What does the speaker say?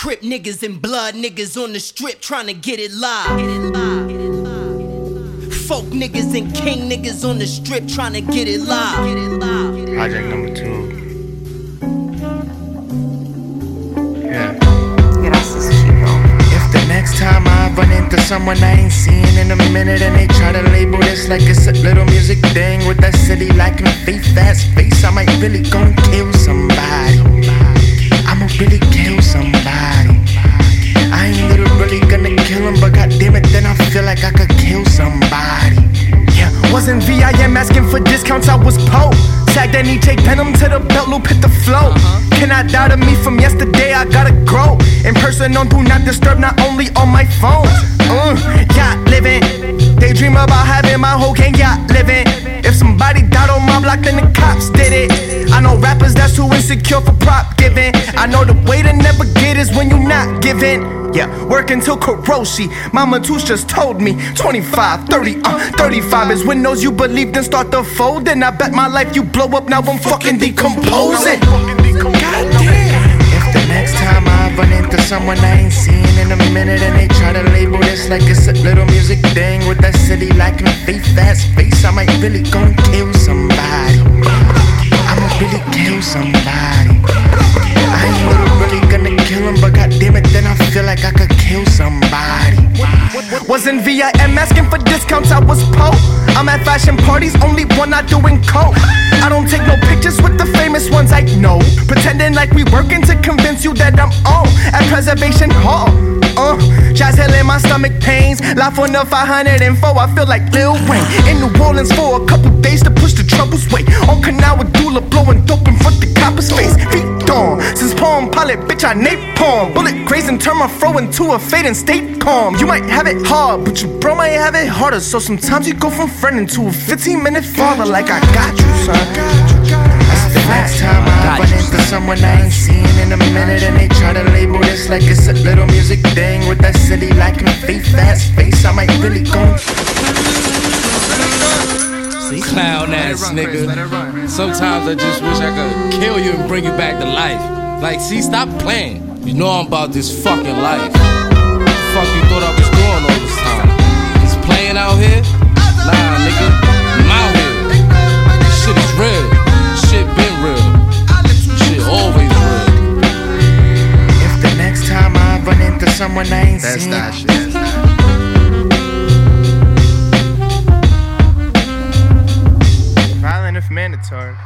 Crip niggas and blood niggas on the strip trying to get it live. Folk niggas and king niggas on the strip trying to get it live. Project number two. Yeah. If the next time I run into someone I ain't seen in a minute and they try to label this like it's a little music thing with that city lacking faith fast face, I might really gon' kill somebody. Like I could kill somebody. Yeah, wasn't VIM asking for discounts, I was Poe. Tag that need take venom to the belt loop, hit the flow. Cannot doubt of me from yesterday, I gotta grow. In person on Do Not Disturb, not only on my phone. Uh, yacht living. Daydream about having my whole gang yacht living. If somebody died on my block, then the cops did it. I know rappers that's too insecure for prop giving. I know the way to never get is when you not giving. Yeah, work until Karoshi. Mama Toosh just told me 25, 30, uh, 35 is those you believed in start to fold. And I bet my life you blow up, now I'm fucking decomposing. If the next time I run into someone I ain't seen in a minute and they try to label this like it's a little music thing with that city lacking faith fast face, I might really gon' kill somebody. Then I feel like I could kill somebody. Wasn't VIM asking for discounts, I was po. I'm at fashion parties, only one not doing coke. I don't take no pictures with the famous ones I know. Pretending like we working to convince you that I'm on at Preservation Hall. Uh, hell in my stomach pains. Life on the 504, I feel like Lil Wayne. In New Orleans for a couple days to push the troubles away. On Dula blowing Palm Pilot, bitch, I napalm. Bullet grazing, turn my fro into a fading state calm. You might have it hard, but your bro might have it harder. So sometimes you go from friend into a 15 minute father, like I got you, son. That's The next time I run into someone I ain't seen in a minute and they try to label this like it's a little music thing with that city lacking faith fast face, I might really gon' Clown ass nigga. Sometimes I just wish I could kill you and bring you back to life. Like, see, stop playing. You know I'm about this fucking life. What the fuck you thought I was doing all this time? Just playing out here? Nah, nigga. I'm out here. This shit is real. This shit been real. This shit always real. If the next time I run into someone I ain't That's seen that shit. Violent if mandatory.